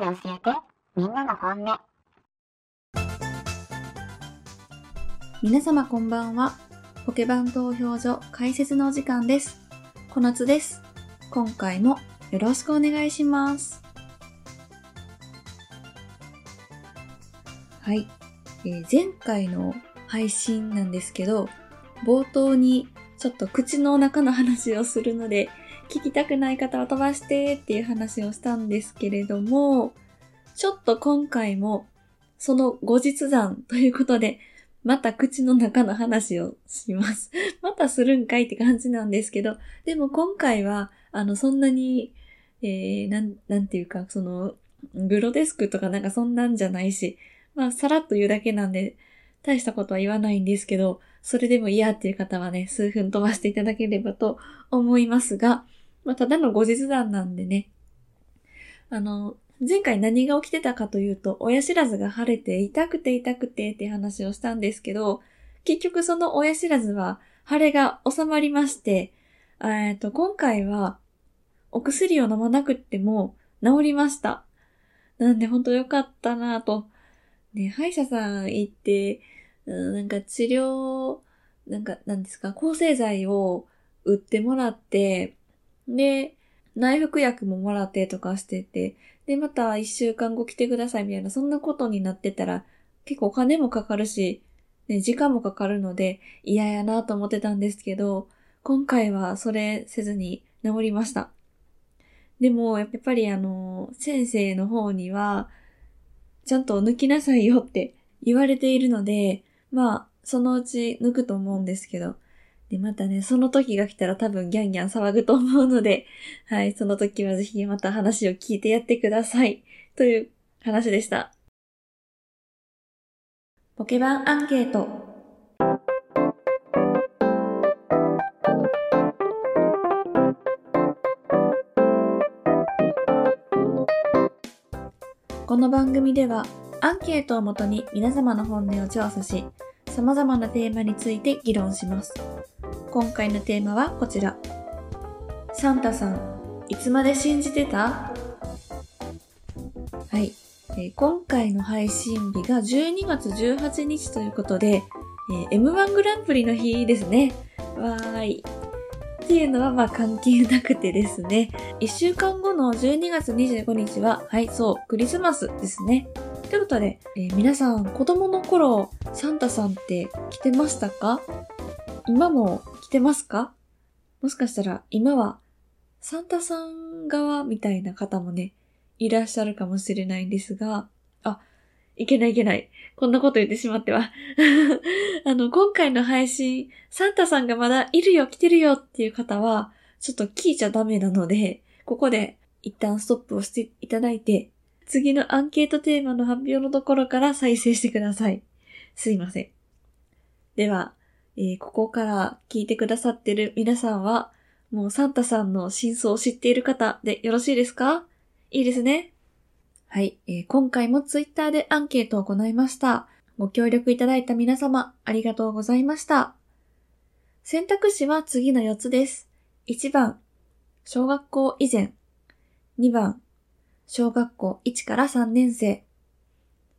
で教えて、みんなの本音。皆様こんばんは。ポケバン投票所解説のお時間です。小夏です。今回もよろしくお願いします。はい。えー前回の配信なんですけど、冒頭にちょっと口の中の話をするので、聞きたくない方は飛ばしてっていう話をしたんですけれども、ちょっと今回もその後日談ということで、また口の中の話をします。またするんかいって感じなんですけど、でも今回は、あの、そんなに、えー、なん、なんていうか、その、グロデスクとかなんかそんなんじゃないし、まあ、さらっと言うだけなんで、大したことは言わないんですけど、それでも嫌っていう方はね、数分飛ばしていただければと思いますが、まあ、ただの後日談なんでね、あの、前回何が起きてたかというと、親知らずが腫れて痛くて痛くてって話をしたんですけど、結局その親知らずは腫れが収まりまして、えっと、今回はお薬を飲まなくっても治りました。なんで本当良かったなぁと。ね、歯医者さん行って、うんなんか治療、なんか、なんですか、抗生剤を売ってもらって、で、内服薬ももらってとかしてて、で、また一週間後来てくださいみたいな、そんなことになってたら、結構お金もかかるし、ね、時間もかかるので嫌やなと思ってたんですけど、今回はそれせずに治りました。でも、やっぱりあの、先生の方には、ちゃんと抜きなさいよって言われているので、まあ、そのうち抜くと思うんですけど、で、またね、その時が来たら多分ギャンギャン騒ぐと思うので、はい、その時はぜひまた話を聞いてやってください。という話でした。ポケバンアンケート。この番組ではアンケートをもとに皆様の本音を調査し、様々なテーマについて議論します。今回のテーマはこちら。サンタさん、いつまで信じてた？はい、えー今回の配信日が12月18日ということで、えー M1 グランプリの日ですね。わーい。っていうのはまあ関係なくてですね。1週間後の12月25日は、はい、そう、クリスマスですね。ということで、えー皆さん子供の頃、サンタさんって来てましたか？今も来てますか？もしかしたら今はサンタさん側みたいな方もね、いらっしゃるかもしれないんですが、あ、いけないいけない。こんなこと言ってしまっては。あの、今回の配信、サンタさんがまだいるよ、来てるよっていう方は、ちょっと聞いちゃダメなので、ここで一旦ストップをしていただいて、次のアンケートテーマの発表のところから再生してください。すいません。では、えーここから聞いてくださってる皆さんは、もうサンタさんの真相を知っている方でよろしいですか？いいですね。はい、えー今回もツイッターでアンケートを行いました。ご協力いただいた皆様、ありがとうございました。選択肢は次の4つです。1番、小学校以前。2番、小学校1から3年生。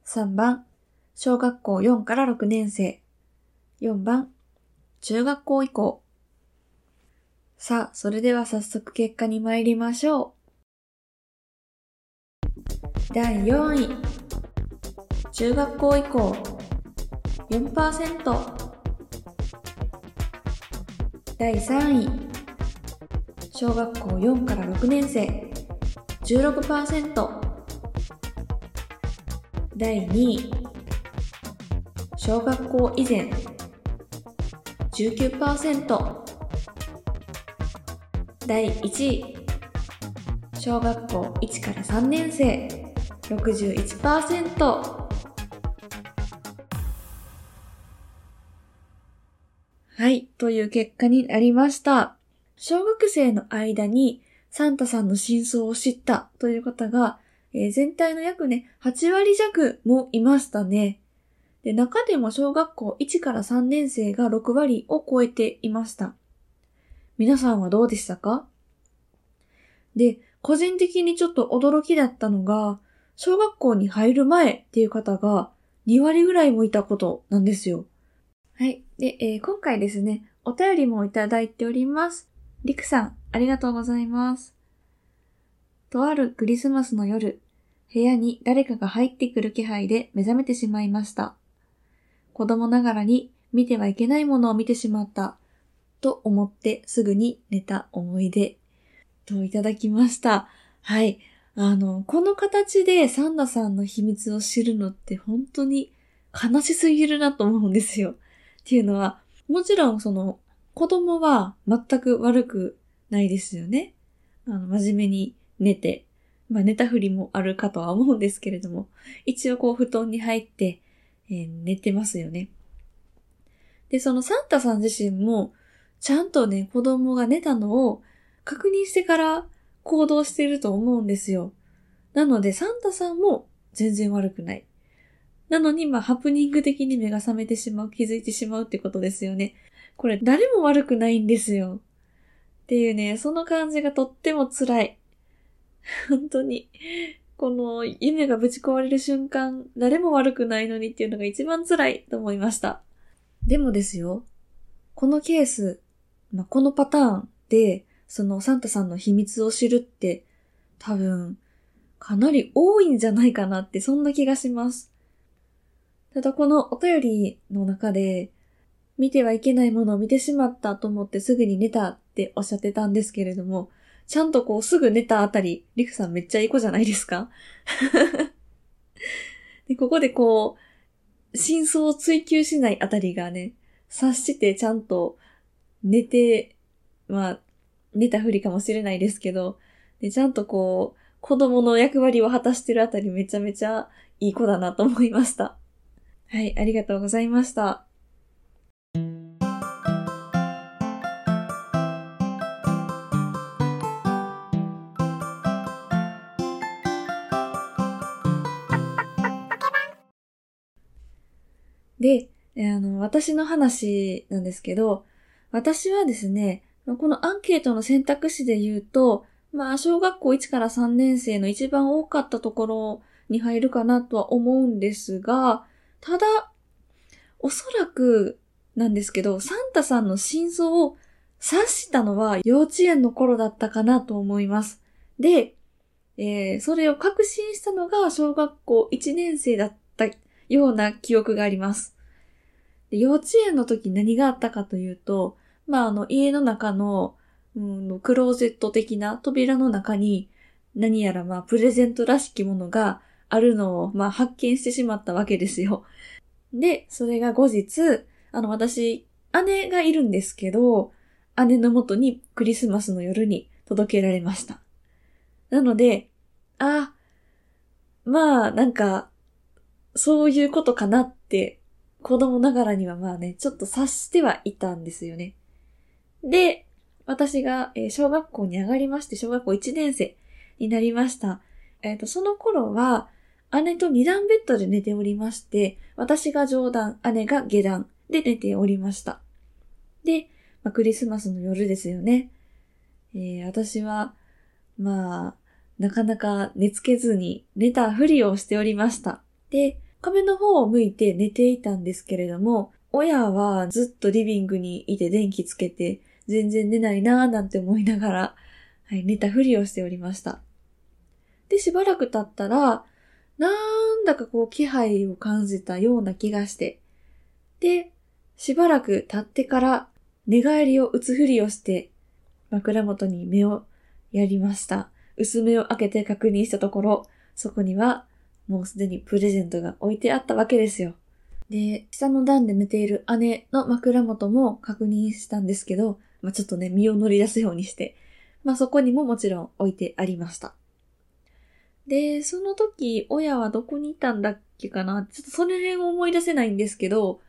3番、小学校4から6年生。4番、中学校以降。さあ、それでは早速結果に参りましょう。第4位。中学校以降。4%。第3位。小学校4から6年生。16%。第2位。小学校以前。19%第1位小学校1から3年生61%はい、という結果になりました。小学生の間にサンタさんの真相を知ったという方が、えー全体の約ね、8割弱もいましたね。で、中でも小学校1から3年生が6割を超えていました。皆さんはどうでしたか？で、個人的にちょっと驚きだったのが、小学校に入る前っていう方が2割ぐらいもいたことなんですよ。はい。で、えー今回ですね、お便りもいただいております。りくさん、ありがとうございます。とあるクリスマスの夜、部屋に誰かが入ってくる気配で目覚めてしまいました。子供ながらに見てはいけないものを見てしまった。と思ってすぐに寝た思い出。といただきました。はい。あの、この形でサンダさんの秘密を知るのって本当に悲しすぎるなと思うんですよ。っていうのは、もちろんその子供は全く悪くないですよね。あの、真面目に寝て、まあ寝たふりもあるかとは思うんですけれども、一応こう布団に入って、えー寝てますよね。で、そのサンタさん自身も、ちゃんとね、子供が寝たのを確認してから行動してると思うんですよ。なので、サンタさんも全然悪くない。なのに、まあ、ハプニング的に目が覚めてしまう、気づいてしまうってことですよね。これ、誰も悪くないんですよ。っていうね、その感じがとっても辛い。本当に。この、夢がぶち壊れる瞬間、誰も悪くないのにっていうのが一番辛いと思いました。でもですよ、このケース、まあ、このパターンで、そのサンタさんの秘密を知るって、多分、かなり多いんじゃないかなって、そんな気がします。ただこのお便りの中で、見てはいけないものを見てしまったと思ってすぐに寝たっておっしゃってたんですけれども、ちゃんとこうすぐ寝たあたり、リクさんめっちゃいい子じゃないですか？でここでこう、真相を追求しないあたりがね、察してちゃんと寝て、まあ、寝たふりかもしれないですけど、でちゃんとこう、子供の役割を果たしてるあたりめちゃめちゃいい子だなと思いました。はい、ありがとうございました。で、あの、私の話なんですけど、私はですね、このアンケートの選択肢で言うと、まあ、小学校1から3年生の一番多かったところに入るかなとは思うんですが、ただ、おそらくなんですけど、サンタさんの真相を察したのは幼稚園の頃だったかなと思います。で、えーそれを確信したのが小学校1年生だったような記憶があります。で幼稚園の時何があったかというと、まあ、あの、家の中の、うん、クローゼット的な扉の中に、何やらまあ、プレゼントらしきものがあるのを、まあ、発見してしまったわけですよ。で、それが後日、あの、私、姉がいるんですけど、姉のもとにクリスマスの夜に届けられました。なので、あ、まあ、なんか、そういうことかなって、子供ながらにはまあね、ちょっと察してはいたんですよね。で、私が、小学校に上がりまして、小学校1年生になりました。えっ、と、その頃は、姉と二段ベッドで寝ておりまして、私が上段、姉が下段で寝ておりました。で、まあ、クリスマスの夜ですよね。えー私は、まあ、なかなか寝つけずに寝たふりをしておりました。で、壁の方を向いて寝ていたんですけれども、親はずっとリビングにいて電気つけて、全然寝ないなぁなんて思いながら、はい、寝たふりをしておりました。で、しばらく経ったら、なんだかこう気配を感じたような気がして、で、しばらく経ってから寝返りを打つふりをして、枕元に目をやりました。薄目を開けて確認したところ、そこにはもうすでにプレゼントが置いてあったわけですよ。で、下の段で寝ている姉の枕元も確認したんですけど、まあ、ちょっとね、身を乗り出すようにして、まあ、そこにももちろん置いてありました。で、その時、親はどこにいたんだっけかな？ちょっとその辺を思い出せないんですけど、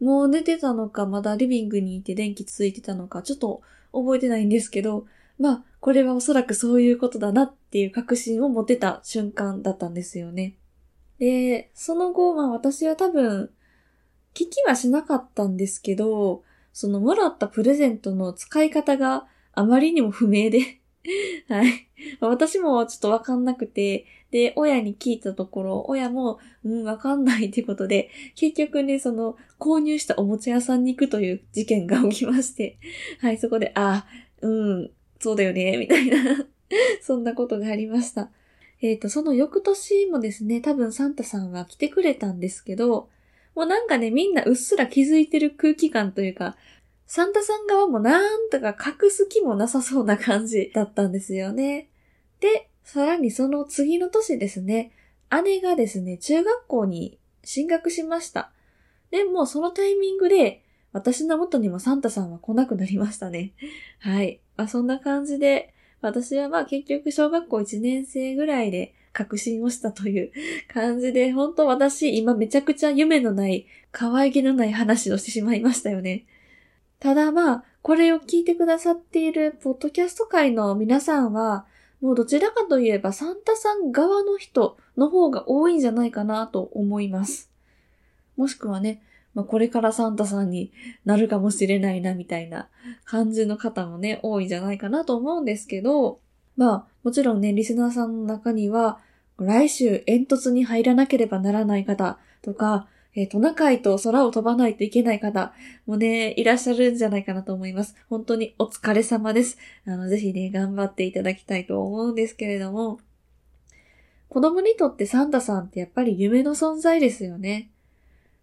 もう寝てたのか、まだリビングにいて電気ついてたのか、ちょっと覚えてないんですけど、まあ、これはおそらくそういうことだなっていう確信を持てた瞬間だったんですよね。で、その後、まあ私は多分、聞きはしなかったんですけど、そのもらったプレゼントの使い方があまりにも不明で、はい。私もちょっとわかんなくて、で、親に聞いたところ、親も、うん、わかんないってことで、結局ね、その、購入したおもちゃ屋さんに行くという事件が起きまして、はい、そこで、あ、うん、そうだよね、みたいな、そんなことがありました。えっ、と、その翌年もですね、多分サンタさんは来てくれたんですけど、もうなんかね、みんなうっすら気づいてる空気感というか、サンタさん側もなんとか隠す気もなさそうな感じだったんですよね。で、さらにその次の年ですね、姉がですね、中学校に進学しました。で、もそのタイミングで、私の元にもサンタさんは来なくなりましたね。はい。まあ、そんな感じで、私はまあ結局小学校1年生ぐらいで確信をしたという 感じで、本当私今めちゃくちゃ夢のない、可愛げのない話をしてしまいましたよね。ただまあ、これを聞いてくださっているポッドキャスト界の皆さんは、もうどちらかといえばサンタさん側の人の方が多いんじゃないかなと思います。もしくはね、まあ、これからサンタさんになるかもしれないなみたいな感じの方もね、多いんじゃないかなと思うんですけど、まあ、もちろんね、リスナーさんの中には、来週煙突に入らなければならない方とか、えートナカイと空を飛ばないといけない方もね、いらっしゃるんじゃないかなと思います。本当にお疲れ様です。あの、ぜひね、頑張っていただきたいと思うんですけれども、子供にとってサンタさんってやっぱり夢の存在ですよね。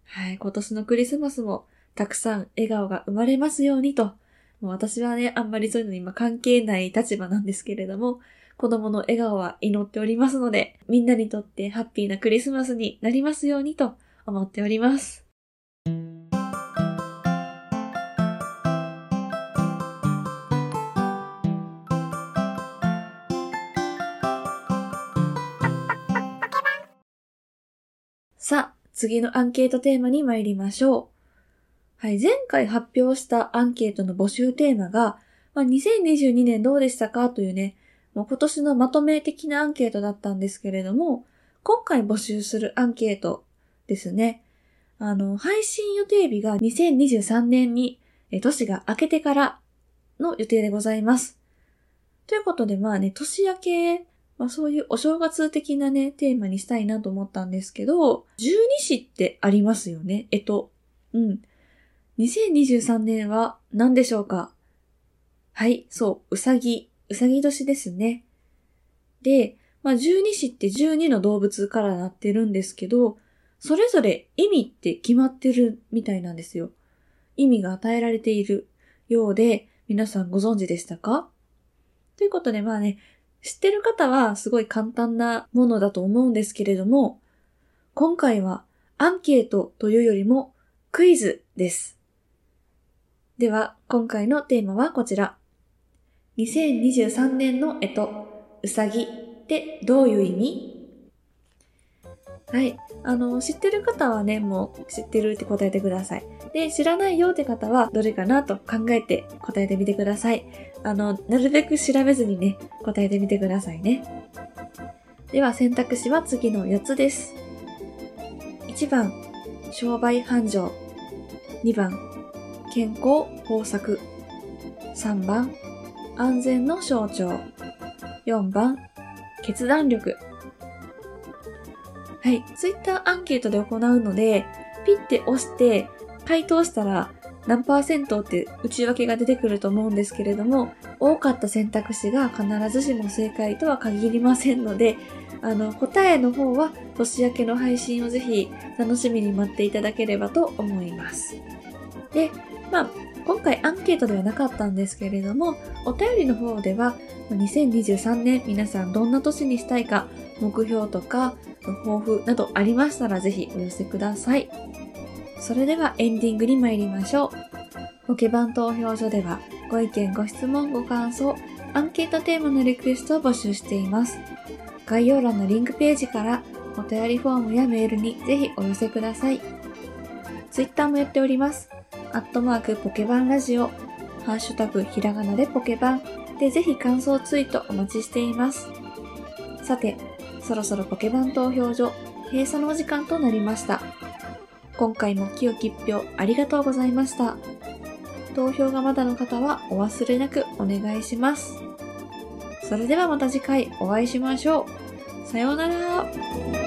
はい、今年のクリスマスもたくさん笑顔が生まれますようにと、もう私はね、あんまりそういうのに今関係ない立場なんですけれども、子供の笑顔は祈っておりますので、みんなにとってハッピーなクリスマスになりますようにと思っております。次のアンケートテーマに参りましょう。はい、前回発表したアンケートの募集テーマが、まあ、2022年どうでしたかというね、もう今年のまとめ的なアンケートだったんですけれども、今回募集するアンケートですね。あの、配信予定日が2023年に、え年が明けてからの予定でございます。ということで、まあね、年明け、まあそういうお正月的なね、テーマにしたいなと思ったんですけど、十二支ってありますよね、えと。うん。2023年は何でしょうか？はい、そう、うさぎ、うさぎ年ですね。で、まあ、十二支って12の動物からなってるんですけど、それぞれ意味って決まってるみたいなんですよ。意味が与えられているようで、皆さんご存知でしたか？ということで、まあね、知ってる方はすごい簡単なものだと思うんですけれども、今回はアンケートというよりもクイズです。では、今回のテーマはこちら。2023年の干支、うさぎってどういう意味？はい。あの、知ってる方はね、もう知ってるって答えてください。で、知らないよって方はどれかなと考えて答えてみてください。あの、なるべく調べずにね、答えてみてくださいね。では選択肢は次の4つです。1番、商売繁盛。2番、健康豊作。3番、安全の象徴。4番、決断力。はい。ツイッターアンケートで行うので、ピッて押して回答したら何パーセントって内訳が出てくると思うんですけれども、多かった選択肢が必ずしも正解とは限りませんので、あの、答えの方は年明けの配信をぜひ楽しみに待っていただければと思います。で、まあ、今回アンケートではなかったんですけれども、お便りの方では、2023年皆さんどんな年にしたいか、目標とか、抱負などありましたらぜひお寄せください。それではエンディングに参りましょう。ポケバン投票所ではご意見、ご質問、ご感想、アンケートテーマのリクエストを募集しています。概要欄のリンクページからお便りフォームやメールにぜひお寄せください。ツイッターもやっております。アットマークポケバンラジオ、ハッシュタグひらがなでポケバンでぜひ感想ツイートお待ちしています。さて、そろそろポケバン投票所閉鎖のお時間となりました。今回も清き一票ありがとうございました。投票がまだの方はお忘れなくお願いします。それではまた次回お会いしましょう。さようなら。